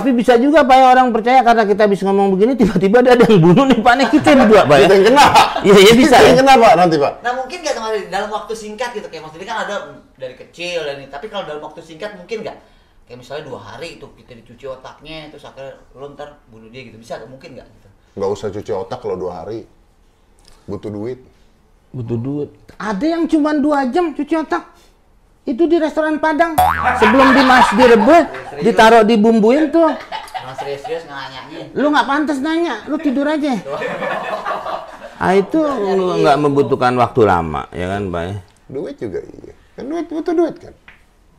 Tapi bisa juga Pak ya orang percaya karena kita bisa ngomong begini tiba-tiba ada yang bunuh nih Pak nih kita berdua Pak ya. Kita yang kena. Iya, iya bisa. Kita yang ya. kena Pak nanti Pak. Nah mungkin nggak teman dalam waktu singkat gitu kayak maksudnya kan ada dari kecil dan ini tapi kalau dalam waktu singkat mungkin nggak kayak misalnya dua hari itu kita dicuci otaknya terus akhirnya lo ntar bunuh dia gitu bisa nggak? mungkin nggak gitu Nggak usah cuci otak kalau dua hari. Butuh duit. Butuh duit. Ada yang cuma dua jam cuci otak. Itu di restoran Padang. Sebelum dimas direbus, ditaruh dibumbuin tuh. Nah serius-serius Lu nggak pantas nanya, lu tidur aja. Ah itu nggak membutuhkan waktu lama, ya kan, Pak? Duit juga iya. Kan duit butuh duit kan.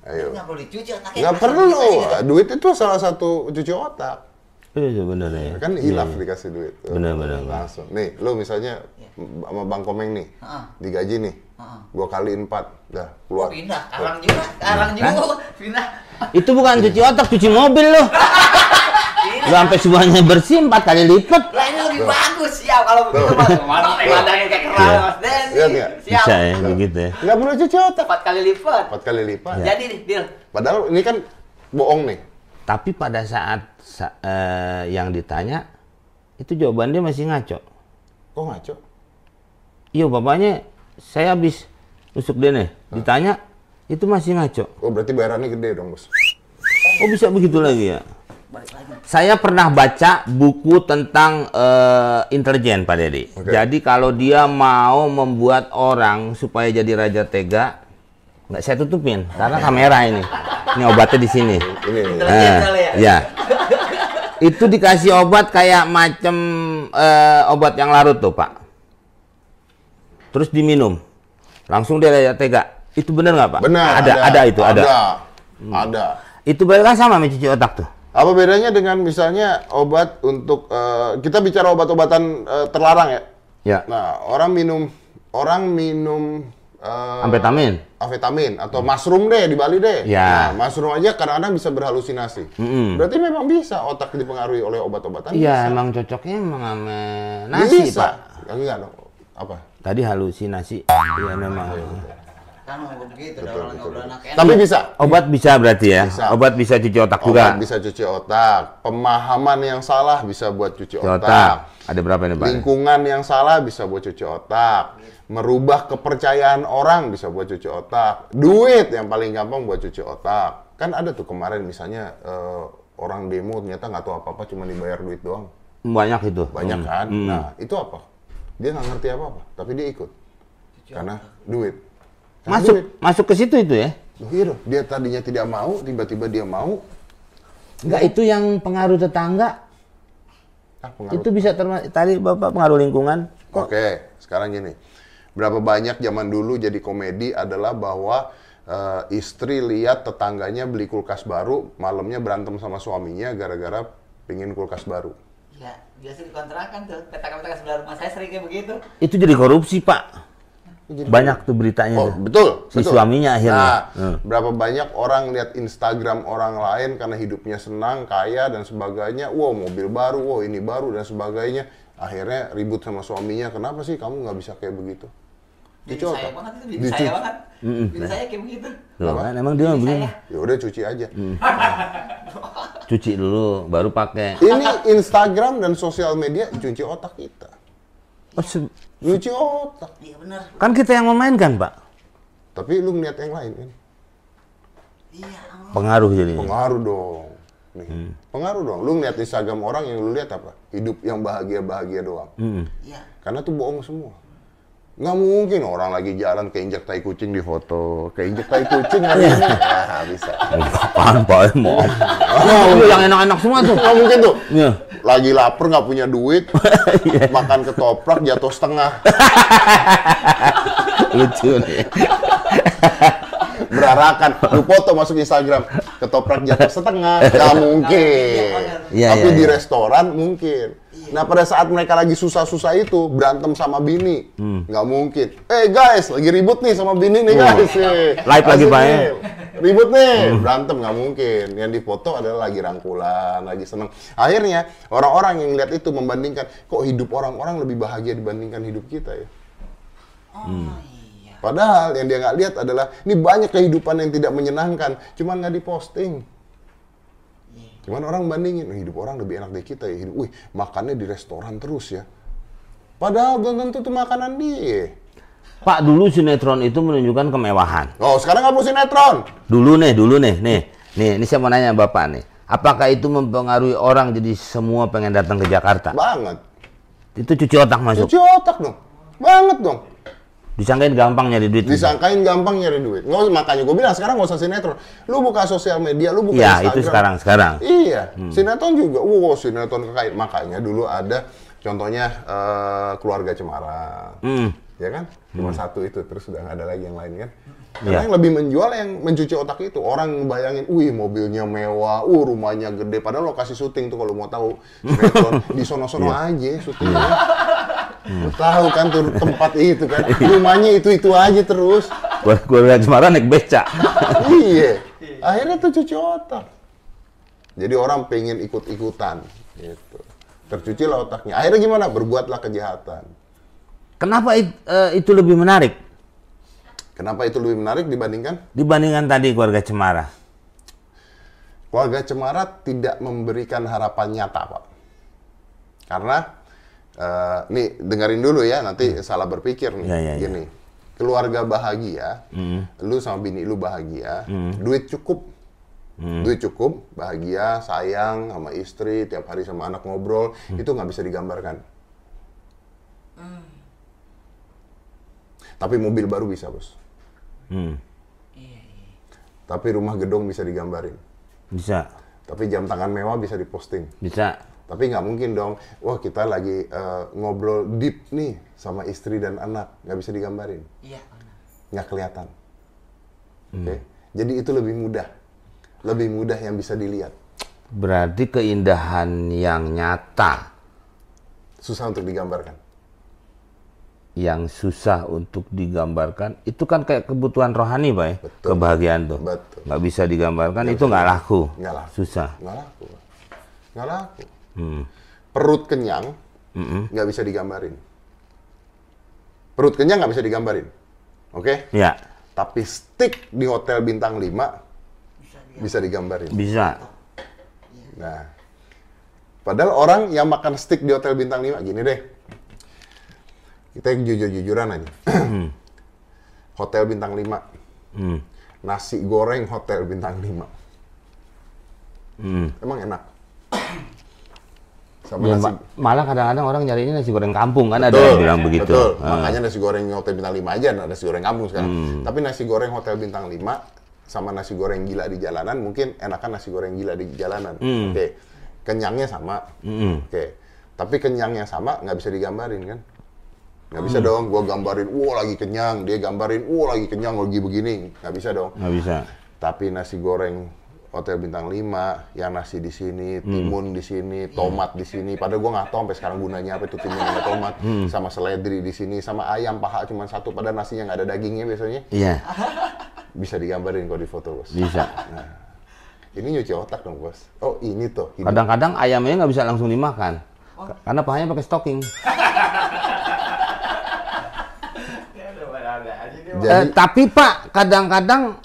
Ayo. nggak perlu dicuci otaknya Nggak perlu. Duit itu salah satu cuci otak. Iya benar ya. Kan hilaf dikasih duit. Benar, benar. Langsung. Nih, lu misalnya sama Bang Komeng nih, Heeh. digaji nih, Heeh. gua kaliin empat, dah Oh, keluar. pindah arang juga arang juga pindah Itu bukan cuci otak, cuci mobil lu. Lu sampai semuanya bersih empat kali lipat. lah ini lebih bagus siap kalau begitu mas mana pemandangan kayak Iya. keras mas Denny Lihat nggak? siap Bisa ya begitu ya. Nggak perlu cuci otak. empat kali lipat Empat kali lipat. jadi nih deal Padahal ini kan bohong nih. Tapi pada saat sa- eh, yang ditanya itu jawaban dia masih ngaco. Kok ngaco? Iya bapaknya saya habis nusuk dia nih. Ditanya itu masih ngaco. Oh berarti bayarannya gede dong bos. Oh bisa begitu lagi ya? balik lagi Saya pernah baca buku tentang eh, intelijen Pak Dedi. Oke. Jadi kalau dia mau membuat orang supaya jadi raja tega, nggak saya tutupin karena kamera ini. Ini obatnya di sini. Ini. Intelijen Eh, kali ya? ya. Itu dikasih obat kayak macam eh, obat yang larut tuh Pak. Terus diminum, langsung dia tega. Itu benar nggak Pak? Benar. Ada, ada, itu ada. Ada. Ada. Itu berarti kan sama mencuci otak tuh. Apa bedanya dengan misalnya obat untuk eh, kita bicara obat-obatan eh, terlarang ya? Ya. Nah, orang minum orang minum eh, Amfetamin. amfetamin atau mushroom deh di Bali deh. Ya. Nah, mushroom aja kadang-kadang bisa berhalusinasi. Mm-mm. Berarti memang bisa otak dipengaruhi oleh obat-obatan? Iya, emang cocoknya emang sama nasi, bisa. Pak. Enggak dong. Apa? Tadi halusinasi. Iya, memang. kan begitu anak enak Tapi bisa. Obat bisa berarti ya? Bisa. Obat bisa cuci otak Obat juga. bisa cuci otak. Pemahaman yang salah bisa buat cuci Cuci otak. otak. Ada berapa nih, Pak? Lingkungan yang salah bisa buat cuci otak. Merubah kepercayaan orang bisa buat cuci otak. Duit yang paling gampang buat cuci otak. Kan ada tuh kemarin misalnya eh, orang demo ternyata nggak tahu apa-apa cuma dibayar duit doang. Banyak itu. Banyak Hmm. kan? Hmm. Nah, itu apa? Dia nggak ngerti apa-apa, tapi dia ikut. Karena duit. Karena Masuk duit. masuk ke situ itu ya? Loh, iya dong. Dia tadinya tidak mau, tiba-tiba dia mau. Enggak, itu yang pengaruh tetangga. Ah, pengaruh Itu bisa termasuk tadi Bapak pengaruh lingkungan. Oke, sekarang gini. Berapa banyak zaman dulu jadi komedi adalah bahwa eh, istri lihat tetangganya beli kulkas baru, malamnya berantem sama suaminya gara-gara pingin kulkas baru. Ya biasa dikontrakan tuh tetangga-tetangga sebelah rumah saya sering kayak begitu Itu jadi korupsi, Pak. Banyak tuh beritanya. Oh, tuh. betul. Si betul. suaminya akhirnya. Nah, Hmm. berapa banyak orang lihat Instagram orang lain karena hidupnya senang, kaya dan sebagainya. Wow, mobil baru, wow ini baru dan sebagainya. Akhirnya ribut sama suaminya. Kenapa sih kamu nggak bisa kayak begitu? jadi saya banget itu jadi Dicuci. saya banget jadi saya kayak begitu Loh, kan emang dia begini. Ya udah cuci aja. Hmm. Cuci dulu, baru pakai. Ini Instagram dan sosial media cuci otak kita. Oh, se- Cuci otak. iya benar kan kita yang memainkan, Pak. Tapi lu ngeliat yang lain ini. iya. Pengaruh jadi. Pengaruh dong. Nih. Hmm. Pengaruh dong. Lu ngeliat Instagram orang yang lu lihat apa? Hidup yang bahagia-bahagia doang. Hmm. iya Karena tuh bohong semua. Nggak mungkin orang lagi jalan keinjak tai kucing di foto. Keinjak tai kucing hari ini. Ya, bisa. Apaan, Pak? Mau. Oh, yang enak-enak semua tuh. Nggak mungkin tuh. Iya. Lagi lapar nggak punya duit, makan ketoprak jatuh setengah. Lucu nih. berarakan lu foto masuk Instagram ketoprak jatuh setengah nggak mungkin Iya, tapi iya, di iya. restoran mungkin nah pada saat mereka lagi susah-susah itu berantem sama bini Hmm. nggak mungkin eh guys lagi ribut nih sama bini nih guys eh. Live lagi, Asik Pak, ya? nih. ribut nih berantem nggak mungkin yang difoto adalah lagi rangkulan lagi seneng akhirnya orang-orang yang lihat itu membandingkan kok hidup orang-orang lebih bahagia dibandingkan hidup kita ya oh Hmm. iya Padahal yang dia nggak lihat adalah ini banyak kehidupan yang tidak menyenangkan, cuman nggak diposting. Cuman orang bandingin, "Wih, hidup orang lebih enak dari kita ya. Hidup, wih, makannya di restoran terus ya. Padahal belum tentu itu makanan dia. Pak, dulu sinetron itu menunjukkan kemewahan. Oh, sekarang nggak perlu sinetron. Dulu nih, dulu nih, nih, nih, ini saya mau nanya Bapak nih. Apakah itu mempengaruhi orang jadi semua pengen datang ke Jakarta? Banget. Itu cuci otak masuk. Cuci otak dong. Banget dong. Disangkain gampang nyari duit. Disangkain gampang nyari duit. Nggak, makanya gue bilang sekarang nggak usah sinetron. Lu buka sosial media, lu buka Ya, Instagram. itu sekarang, sekarang. Iya, sinetron juga. Wow, sinetron kekait. Makanya dulu ada contohnya eh, keluarga Cemara. Hmm. Ya kan? Cuma satu itu, terus udah nggak ada lagi yang lain kan? Karena Iya. yang lebih menjual yang mencuci otak itu. Orang bayangin, wih mobilnya mewah, uh rumahnya gede. Padahal lokasi syuting tuh kalau mau tahu sinetron di sono-sono Iya. aja syutingnya. Lu tahu kan tuh tempat itu kan, rumahnya itu-itu aja terus. Gua gua lihat Semarang naik beca. iya. Akhirnya tuh cuci otak. Jadi orang pengen ikut-ikutan gitu. Tercuci lah otaknya. Akhirnya gimana? Berbuatlah kejahatan. Kenapa it- eh, itu lebih menarik Kenapa itu lebih menarik dibandingkan dibandingkan tadi keluarga Cemara? keluarga Cemara tidak memberikan harapan nyata, Pak. Karena eh, nih dengerin dulu ya, nanti salah berpikir nih. Ya, ya, ya. Gini, keluarga bahagia, lu sama bini lu bahagia, duit cukup, duit cukup, bahagia, sayang sama istri, tiap hari sama anak ngobrol, itu nggak bisa digambarkan. Tapi mobil baru bisa, bos. Hmm. Tapi rumah gedung bisa digambarin. Bisa, Tapi jam tangan mewah bisa diposting. bisa. Tapi nggak mungkin dong, wah kita lagi eh, ngobrol deep nih sama istri dan anak, nggak bisa digambarin, Iya, benar. nggak kelihatan. Oke, jadi itu lebih mudah, lebih mudah yang bisa dilihat, Berarti keindahan yang nyata susah untuk digambarkan. yang susah untuk digambarkan itu kan kayak kebutuhan rohani pak ya Betul. kebahagiaan tuh Betul. nggak bisa digambarkan itu nggak laku Nggak laku. susah Nggak laku, nggak laku. Hmm. Perut kenyang nggak bisa digambarin. Perut kenyang nggak bisa digambarin, oke? ya Tapi stick di hotel bintang 5 Bisa digambarin. bisa Nah, padahal orang yang makan steak di hotel bintang 5 gini deh. Kita yang jujur-jujuran aja. hotel bintang 5. Hmm. Nasi goreng hotel bintang 5. Hmm. Emang enak. Sama Ya, nasi ma- malah kadang-kadang orang nyarinya nasi goreng kampung kan ada Betul, yang bilang begitu Betul. Ah. Makanya nasi goreng hotel bintang 5 aja ada nasi goreng kampung sekarang. Hmm. Tapi nasi goreng hotel bintang 5 sama nasi goreng gila di jalanan mungkin enakan nasi goreng gila di jalanan. Hmm. Oke. Kenyangnya sama. Mm-mm. Oke. Tapi kenyangnya sama nggak bisa digambarin kan? Nggak Hmm. bisa dong. Gua gambarin, wah lagi kenyang. Dia gambarin, wah lagi kenyang lagi begini. Nggak bisa dong. nggak bisa Tapi nasi goreng hotel bintang 5, yang nasi di sini, Hmm. timun di sini, tomat di sini. Padahal gua nggak tahu sampai sekarang gunanya apa itu timun sama tomat, Hmm. sama seledri di sini, sama ayam paha cuma satu. Padahal nasinya nggak ada dagingnya biasanya. iya Bisa digambarin kalau di foto bos. bisa Ini nyuci otak dong bos. Oh ini tuh. kadang-kadang ayamnya nggak bisa langsung dimakan K- karena pahanya pakai stocking Jadi Eh, tapi pak kadang-kadang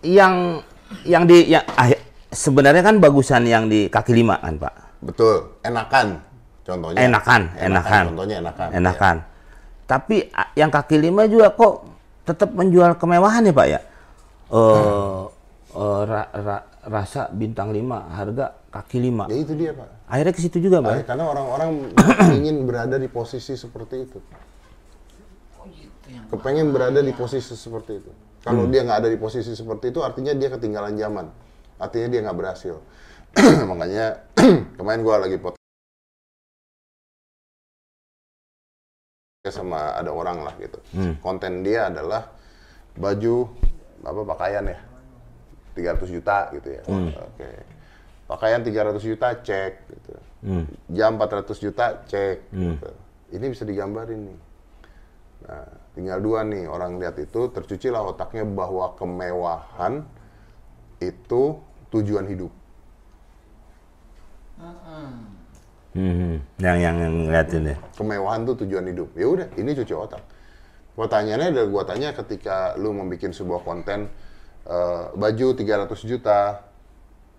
yang yang di ya ah, sebenarnya kan bagusan yang di kaki lima kan pak betul, enakan. Contohnya. enakan enakan Contohnya enakan. enakan tapi a- yang kaki lima juga kok tetap menjual kemewahan ya pak ya eh eh, ra- ra- rasa bintang lima harga kaki lima Ya itu dia pak. akhirnya ke situ juga pak ya? Karena orang-orang ingin berada di posisi seperti itu. Oh gitu yang kepengen berada di posisi seperti itu. Kalau dia nggak ada di posisi seperti itu, artinya dia ketinggalan zaman. Artinya dia nggak berhasil. Makanya kemarin gua lagi podcast sama ada orang lah gitu. Konten dia adalah baju apa pakaian ya 300 juta gitu ya. Oke. Pakaian 300 juta cek gitu. Jam 400 juta cek gitu. Ini bisa digambarin nih. Nah, tinggal dua nih orang lihat itu tercucilah otaknya bahwa kemewahan itu tujuan hidup. Hmm, yang yang yang ngeliatin ya Kemewahan itu tujuan hidup. Ya udah, ini cuci otak. Pertanyaannya adalah gua tanya ketika lu membuat sebuah konten eh, baju 300 juta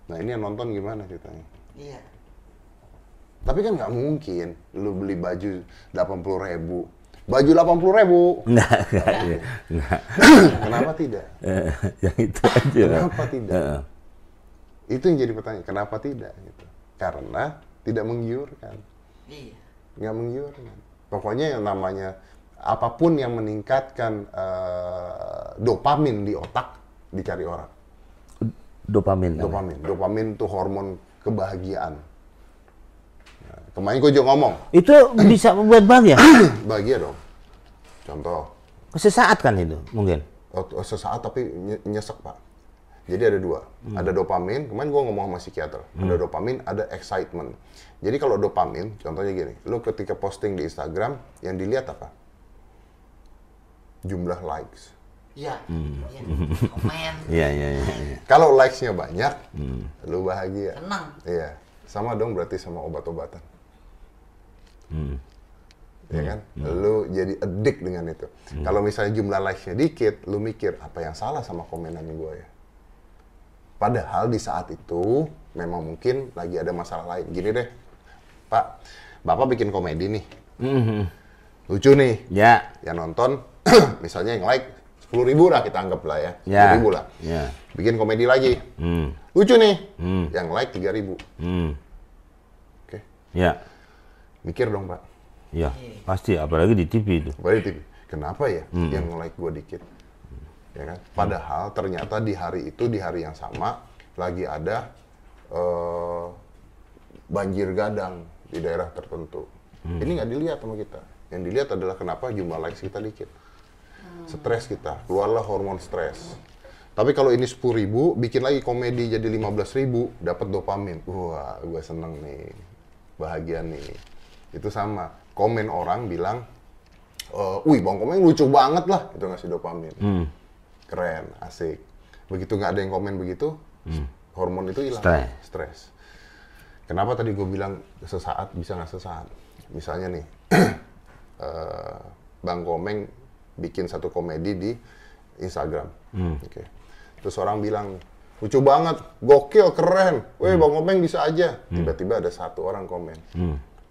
Nah ini yang nonton gimana ceritanya? Iya. Tapi kan nggak mungkin lu beli baju 80 ribu. Baju 80 ribu. Enggak, enggak, iya. enggak. Kenapa tidak? Eh, yang itu aja. Kenapa tidak? Heeh. Itu yang jadi pertanyaan. Kenapa tidak? Gitu. Karena tidak menggiurkan. Iya. Nggak menggiurkan. Pokoknya yang namanya apa pun yang meningkatkan eh, dopamin di otak dicari orang. Dopamin. Dopamin. Dopamin itu hormon kebahagiaan. Kemarin gue juga ngomong, Itu bisa membuat bahagia. bahagia dong. Contoh, Sesaat kan itu mungkin. Oh, sesaat tapi nye- nyesek pak. Jadi ada dua, ada dopamin. Kemarin gua ngomong sama psikiater, ada dopamin, ada excitement. Jadi kalau dopamin, contohnya gini, lu ketika posting di Instagram, yang dilihat apa? Jumlah likes. Iya. Iya. Komen. Iya, iya, iya. iya. Kalau likes-nya banyak, lu bahagia. Senang. Iya, sama dong berarti sama obat-obatan. Ya kan? Lu jadi addict dengan itu. Kalau misalnya jumlah likes-nya dikit, lu mikir apa yang salah sama komenan gue ya? Padahal di saat itu memang mungkin lagi ada masalah lain. Gini deh, Pak, Bapak bikin komedi nih, Mhm. lucu nih, Ya, yang nonton, misalnya yang like 10 ribu lah kita anggap lah ya, 10 ya. ribu lah. Ya. Bikin komedi lagi, Hmm. lucu nih, yang like 3 ribu. Hmm. Oke, Ya. Mikir dong Pak. Ya, pasti apalagi di TV itu. Kembali TV. Kenapa ya yang like gue dikit? Ya kan? Padahal ternyata di hari itu di hari yang sama lagi ada eh, banjir gadang di daerah tertentu. Ini nggak dilihat sama kita. Yang dilihat adalah kenapa jumlah likes kita dikit. Stres kita, keluarlah hormon stres. Tapi kalau ini 10.000 ribu, bikin lagi komedi jadi 15.000 ribu, dapat dopamin. Wah, gue seneng nih, bahagia nih. Itu sama. Komen orang bilang, eh, wih bang komen lucu banget lah, itu ngasih dopamin. Keren, asik. Begitu nggak ada yang komen begitu, hormon itu hilang. Stres. Stres. Kenapa tadi gue bilang sesaat bisa nggak sesaat? Misalnya nih, eh, Bang Komeng bikin satu komedi di Instagram. Oke. Terus orang bilang, lucu banget, gokil, keren. Weh, Bang Komeng bisa aja. Tiba-tiba ada satu orang komen.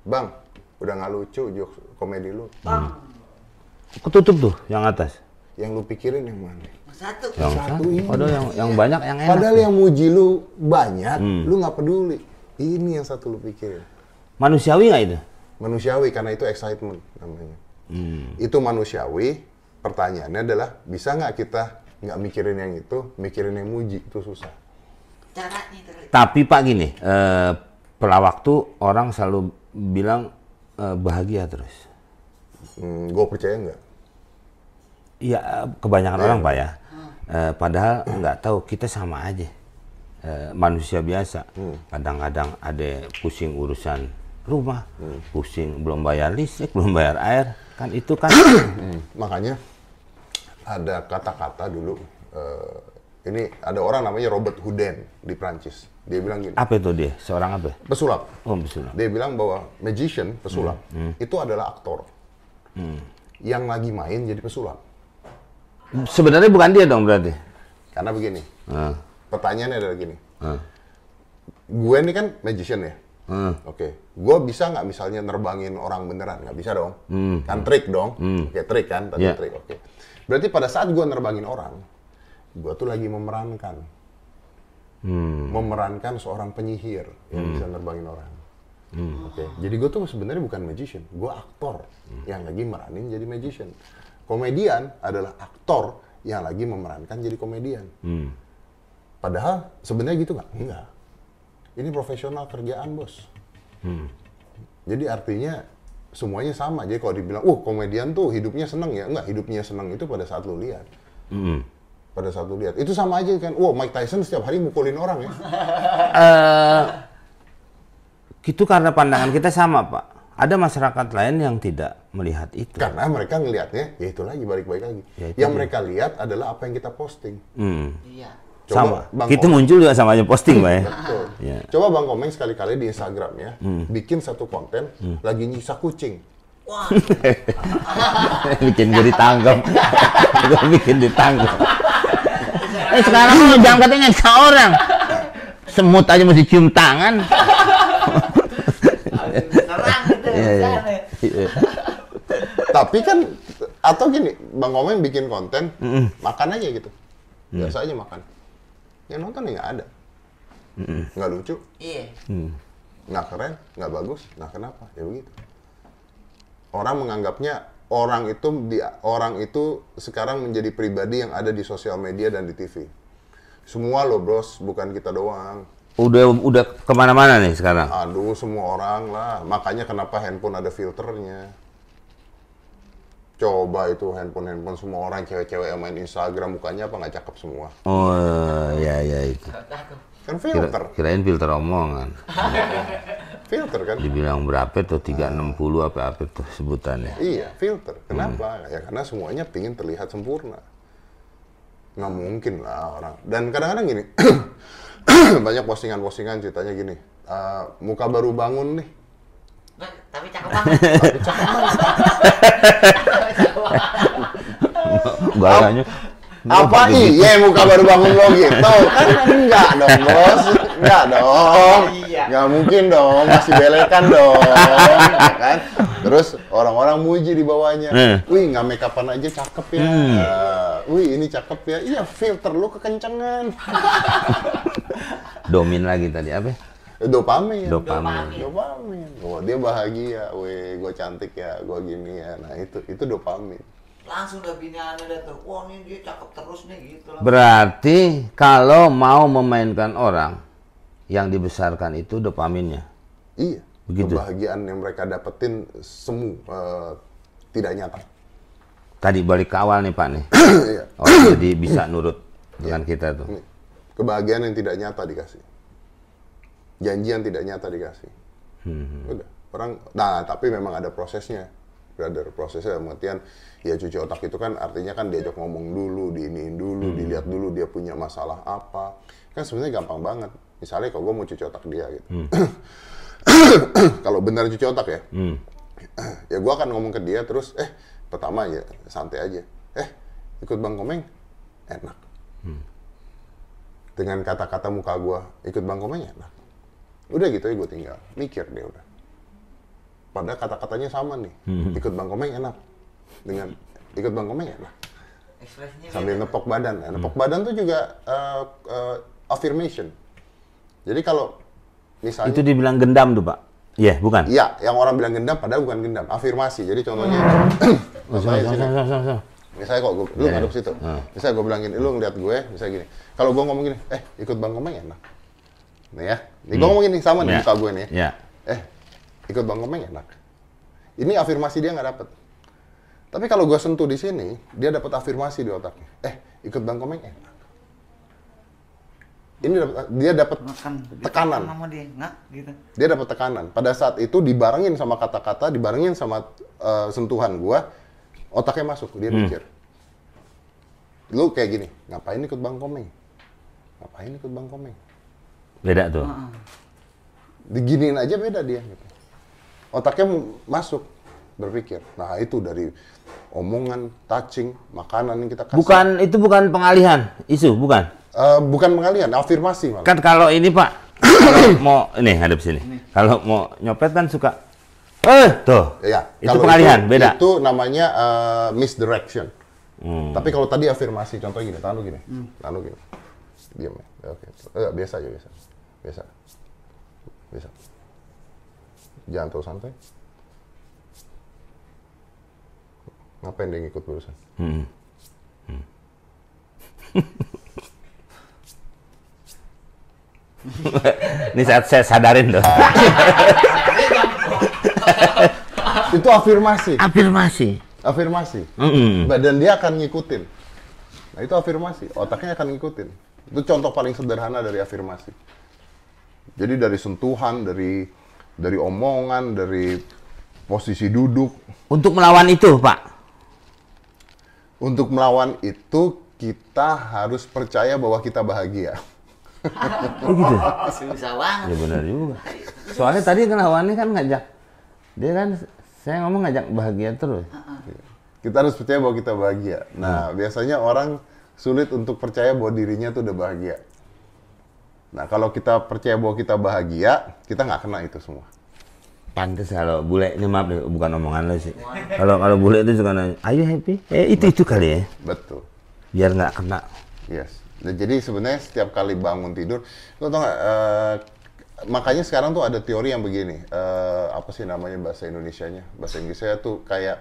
Bang, udah nggak lucu jokes komedi lu. Ketutup tuh yang atas. Yang lu pikirin yang mana? Satu. Yang Satu satu. ini. Padahal yang yang banyak yang enak. Padahal yang muji lu banyak, lu nggak peduli. Ini yang satu lu pikirin. Manusiawi nggak itu? Manusiawi karena itu excitement namanya. Itu manusiawi. Pertanyaannya adalah bisa nggak kita nggak mikirin yang itu, mikirin yang muji itu susah. Caranya. Tapi Pak gini, eh, pelawak tuh orang selalu bilang eh, bahagia terus. Hmm, gue percaya nggak? Iya, eh, kebanyakan orang Pak ya. Eh, padahal nggak tahu kita sama aja. Eh, manusia biasa. Kadang-kadang ada pusing urusan rumah, pusing belum bayar listrik, belum bayar air. Kan itu kan Hmm, Makanya ada kata-kata dulu. eh, ini ada orang namanya Robert Houdin di Prancis. Dia bilang gini, apa itu dia? Seorang apa? pesulap. Oh, betul. Dia bilang bahwa magician, pesulap, itu adalah aktor. Yang lagi main jadi pesulap. Sebenarnya bukan dia dong berarti. Karena begini, Ah, pertanyaannya adalah gini. ah, Gue ini kan magician ya. ah. Oke, gue bisa nggak misalnya nerbangin orang beneran? Nggak bisa dong. Kan trik dong. Oke, trik kan, tadi Yeah. trik. Oke. Berarti pada saat gue nerbangin orang, gue tuh lagi memerankan. Memerankan seorang penyihir yang bisa nerbangin orang. Oke, jadi gue tuh sebenarnya bukan magician, gue aktor yang lagi meranin jadi magician. Komedian adalah aktor yang lagi memerankan jadi komedian. Padahal sebenarnya gitu nggak? Enggak. Ini profesional kerjaan bos. Jadi artinya semuanya sama. Jadi kalau dibilang, uh komedian tuh hidupnya seneng ya, enggak hidupnya seneng itu pada saat lu lihat. Hmm. Pada saat lu lihat. Itu sama aja kan. Wah Mike Tyson setiap hari mukulin orang ya. Eh, itu karena pandangan kita sama, Pak. Ada masyarakat lain yang tidak melihat itu. Karena mereka ngelihatnya, ya itu lagi balik-balik lagi. Ya, yang dia. mereka lihat adalah apa yang kita posting. Hmm. Iya. Sama. Bang kita Komeng- muncul juga sama aja posting, Pak ya. Betul. Ya. Coba Bang Komeng sekali-kali di Instagram ya, bikin satu konten lagi nyisa kucing. Wah, bikin gue ditangkap. gue bikin ditangkap. Eh sekarang lu jangan katanya nyiksa orang. semut aja mesti cium tangan. Gitu. Iya, iya. misalnya. Iya. Tapi kan atau gini, Bang Komeng bikin konten, makan aja gitu. Biasa aja makan. Yang nonton ya nggak ada. Nggak lucu, Iya. Hmm. nggak keren, nggak bagus. Nah kenapa? Ya begitu. Orang menganggapnya orang itu di orang itu sekarang menjadi pribadi yang ada di sosial media dan di TV. Semua loh bros, bukan kita doang. Udah udah ke mana-mana nih sekarang. Aduh, semua orang lah. Makanya kenapa handphone ada filternya. Coba itu handphone-handphone semua orang cewek-cewek yang main Instagram mukanya apa nggak cakep semua. Oh ya ya itu. Kan Kira, filter, kirain filter omongan. filter kan? Dibilang berapa tuh 360 apa apa tuh sebutannya. Iya, filter. Kenapa? Ya karena semuanya pingin terlihat sempurna. Nggak mungkin lah orang. Dan kadang-kadang gini, banyak postingan-postingan ceritanya gini. "Eh, muka baru bangun nih. Nah, tapi cakep banget. Gayanya Apa iya muka baru bangun lo gitu? Kan enggak dong bos, enggak dong. Iya. Enggak mungkin dong, masih belekan dong, ya kan? Terus orang-orang muji di bawahnya. Hmm. Wih, nggak make upan aja cakep ya. Hmm. Eh, wih, ini cakep ya. Iya, filter lu kekencengan. domin lagi tadi apa? Eh, Dopamin. Dopamin. Dopamin. Oh, dia bahagia. Wih, gue cantik ya, gue gini ya. Nah, itu itu dopamin. Langsung udah bini aneh dah tuh. Wah, ini dia cakep terus nih gitu lah. Berarti kalau mau memainkan orang yang dibesarkan itu dopaminnya. Iya. Begitu. Kebahagiaan yang mereka dapetin semu eh, tidak nyata. Tadi balik ke awal nih Pak nih. Iya. Oh, jadi bisa nurut dengan kita tuh. Kebahagiaan yang tidak nyata dikasih. Janji yang tidak nyata dikasih. Udah. Orang, nah tapi memang ada prosesnya. Brother, prosesnya dalam artian ya cuci otak itu kan artinya kan diajak ngomong dulu, diiniin dulu, dilihat dulu dia punya masalah apa. Kan sebenarnya gampang banget. Misalnya kalau gue mau cuci otak dia gitu. kalau benar cuci otak ya, Hmm. ya gua akan ngomong ke dia terus eh pertama ya santai aja. Eh ikut bang komeng? Enak. Dengan kata-kata muka gua ikut bang komeng enak. Udah gitu ya gue tinggal mikir dia udah padahal kata-katanya sama nih ikut bang komeng enak dengan ikut bang komeng enak Ekspresinya sambil beda. nepok badan nah, nepok badan tuh juga eh, eh, affirmation jadi kalau misalnya Itu dibilang gendam tuh Pak. Iya, bukan? Iya, yang orang bilang gendam padahal bukan gendam, afirmasi. Jadi contohnya, Oh, so, so. misalnya kok gue, lu Iya, ngadep iya. situ. Ah. Misalnya gue bilang gini, lu ngeliat gue, misalnya gini. Kalau gue ngomong gini, eh ikut bang komeng enak. Nih ya, nih gue ngomong gini sama nih Iya. muka gue nih. Iya. Eh, ikut bang komeng enak. Ini afirmasi dia nggak dapet. Tapi kalau gue sentuh di sini, dia dapat afirmasi di otaknya. Eh, ikut bang komeng enak. Ini dapet- dia dapat tekanan. sama dia, nggak gitu. dia dapat tekanan. Pada saat itu dibarengin sama kata-kata, dibarengin sama eh, sentuhan gua, otaknya masuk, dia mikir. Lu kayak gini, ngapain ikut Bang Komeng? Ngapain ikut Bang Komeng? Beda tuh. Diginiin aja beda dia gitu. Otaknya masuk berpikir. Nah, itu dari omongan, touching, makanan yang kita kasih. Bukan itu bukan pengalihan isu, bukan. Eh, bukan pengalian, afirmasi malah. Kan kalau ini Pak, kalau mau ini hadap sini. Kalau mau nyopet kan suka eh tuh. Ya, Itu kalau pengalihan, beda. Itu namanya eh, misdirection. Hmm. Tapi kalau tadi afirmasi, contohnya gini, tangan lu gini, tangan lu gini, diam ya, oke, Eh, biasa aja biasa, biasa, biasa. Jangan terlalu santai. Ngapain dia ngikut barusan? Hmm. Ini saat saya sadarin tuh. Itu afirmasi, Afirmasi. afirmasi. Mm-mm. Badan dia akan ngikutin. Nah itu afirmasi, otaknya akan ngikutin. Itu contoh paling sederhana dari afirmasi. Jadi dari sentuhan, dari dari omongan, dari posisi duduk. Untuk melawan itu, Pak. Untuk melawan itu kita harus percaya bahwa kita bahagia. Oh gitu. Susah banget. Ya benar juga. Soalnya tadi kan lawannya kan ngajak dia kan saya ngomong ngajak bahagia terus. Kita harus percaya bahwa kita bahagia. Nah biasanya orang sulit untuk percaya bahwa dirinya tuh udah bahagia. Nah, kalau kita percaya bahwa kita bahagia, kita nggak kena itu semua. Pantes kalau bule ini maaf nih, bukan omongan lo sih. Kalau kalau bule itu suka nanya, "Ayo happy?" Eh itu itu kali ya. Betul. Biar nggak kena. Yes. Nah, jadi sebenarnya setiap kali bangun tidur, lo tau nggak? eh, makanya sekarang tuh ada teori yang begini. eh, apa sih namanya bahasa Indonesianya? Bahasa Inggrisnya tuh kayak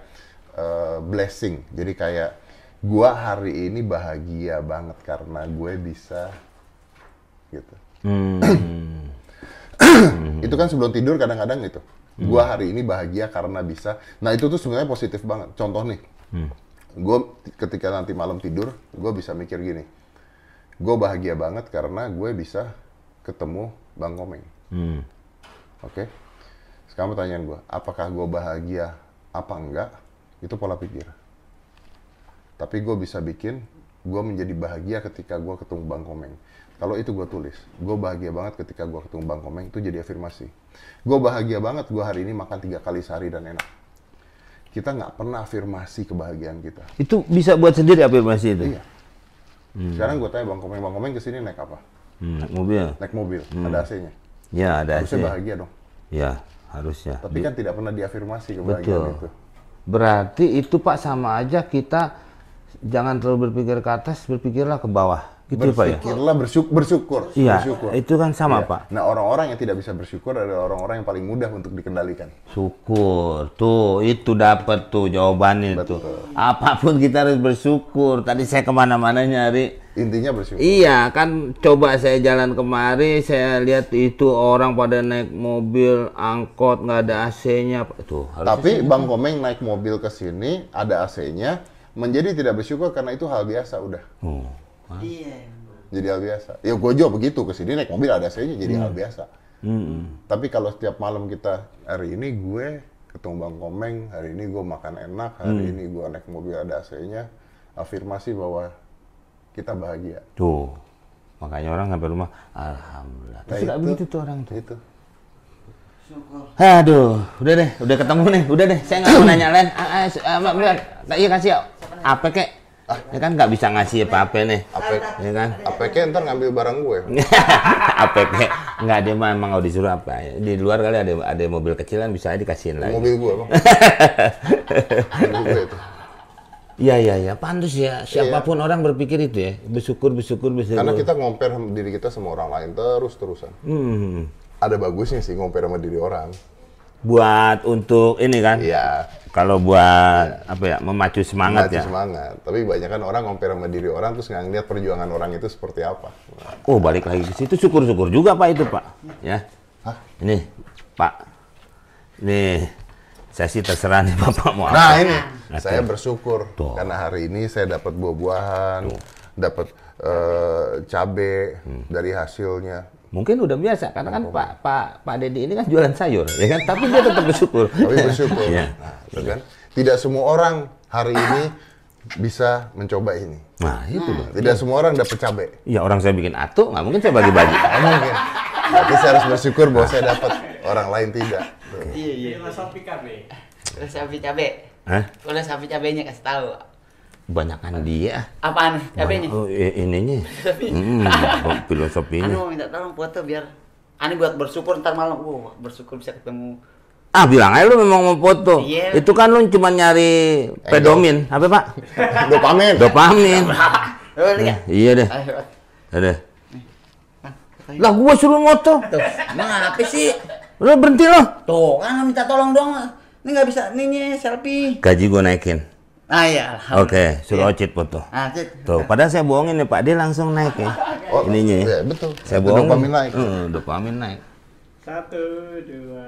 eh, blessing. Jadi kayak gua hari ini bahagia banget karena gue bisa gitu. Hmm. Itu kan sebelum tidur kadang-kadang gitu. Gua hari ini bahagia karena bisa. Nah itu tuh sebenarnya positif banget. Contoh nih, gue ketika nanti malam tidur, gue bisa mikir gini. Gue bahagia banget karena gue bisa ketemu Bang Komeng. Hmm. Oke? Sekarang pertanyaan gue, apakah gue bahagia apa enggak? Itu pola pikir. Tapi gue bisa bikin gue menjadi bahagia ketika gue ketemu Bang Komeng. Kalau itu gue tulis, gue bahagia banget ketika gue ketemu Bang Komeng, itu jadi afirmasi. Gue bahagia banget gue hari ini makan tiga kali sehari dan enak. Kita nggak pernah afirmasi kebahagiaan kita. Itu bisa buat sendiri afirmasi itu. Iya. Sekarang gue tanya Bang Komeng, Bang Komeng ke sini naik apa? Hmm, naik mobil. Naik mobil, ada AC-nya. Ya ada Harusnya AC. bahagia dong. Ya harusnya. Tapi kan tidak pernah diafirmasi Betul. kebahagiaan itu. Berarti itu Pak sama aja kita jangan terlalu berpikir ke atas, berpikirlah ke bawah. Gitu Pak ya? Berpikirlah bersyukur, bersyukur, Iya, bersyukur. itu kan sama Iya. Pak. Nah orang-orang yang tidak bisa bersyukur adalah orang-orang yang paling mudah untuk dikendalikan. Syukur, tuh itu dapat tuh jawabannya tuh. Apa pun kita harus bersyukur. Tadi saya ke mana-mana nyari. Intinya bersyukur. Iya kan, coba saya jalan kemari, saya lihat itu orang pada naik mobil, angkot nggak ada AC-nya. Tuh, harus Tapi Bang Komeng naik mobil ke sini, ada AC-nya, menjadi tidak bersyukur karena itu hal biasa udah. Iya. Jadi hal biasa. Ya gue juga begitu ke sini naik mobil ada AC-nya jadi hal biasa. Mm-mm. Tapi kalau setiap malam kita hari ini gue ketemu Bang Komeng, hari ini gue makan enak, hari ini gue naik mobil ada AC-nya, afirmasi bahwa kita bahagia. Tuh, makanya orang sampai rumah, alhamdulillah. Nah, itu- begitu tuh orang tuh. Itu. Syukur. Aduh, udah deh, udah ketemu nih, udah deh. Saya nggak mau nanya lain. Ah, ah, ah, Mbak, iya kasih ya. Apa kek? Ya kan nggak bisa ngasih apa-apa nih. Apa? Ya kan? APK ntar ngambil barang gue. apa kek? Nggak dia mah emang nggak disuruh apa. Di luar kali ada ada mobil kecilan bisa dikasihin lagi. Mobil gue bang. Mobil gue itu. Iya iya iya, pantas ya. Siapa pun orang berpikir itu ya, bersyukur bersyukur bersyukur. Karena kita compare diri kita sama orang lain terus-terusan. Hmm. Ada bagusnya sih compare sama diri orang. Buat untuk ini kan? Iya. Kalau buat apa ya, memacu semangat Maju ya. semangat. Tapi banyak kan orang compare sama diri orang terus nggak ngeliat perjuangan orang itu seperti apa. Oh balik lagi ke situ syukur-syukur juga pak itu pak. Ya. Hah? Ini pak. Nih saya sih terserah nih bapak mau apa. Nah ini saya bersyukur Tuh. karena hari ini saya dapat buah-buahan, dapat eh, cabe Hmm. dari hasilnya. Mungkin udah biasa karena kan pak pak pak Dedi ini kan jualan sayur ya kan. Tapi dia tetap bersyukur. Tapi bersyukur. Iya. Nah, kan. Tidak semua orang hari ini bisa mencoba ini. Nah itu loh. Tidak semua orang dapat cabe. Ya orang saya bikin atu nggak mungkin saya bagi-bagi. Nggak mungkin. Berarti saya harus bersyukur bahwa saya dapat orang lain tidak. Iya iya. Filosofi KB. Udah sapi cabe. Hah? Udah sapi cabenya kasih tahu. Banyakan dia. Apaan cabenya? Oh, ininya. Hmm, Anu filosofinya. mau minta tolong foto biar Ani buat bersyukur ntar malam. Wow, bersyukur bisa ketemu. Ah bilang aja lu memang mau foto. Iya. Itu kan lu cuma nyari pedomin. Apa pak? Dopamin. Dopamin. Oh, lihat. Iya deh. Ayo. Ada. Lah gua suruh moto. Tuh, emang apa sih? Lu berhenti lo. Tuh, kan minta tolong dong. Ini nggak bisa, nih nih selfie. Gaji gua naikin. Ah iya. Oke, suruh Ocit foto. Ah. Tuh, padahal saya bohongin nih Pak, dia langsung naik ya. Oh, Ininya ya. iya, betul. Saya bohongin. dopamin naik. Heeh, dopamin naik. Satu, dua.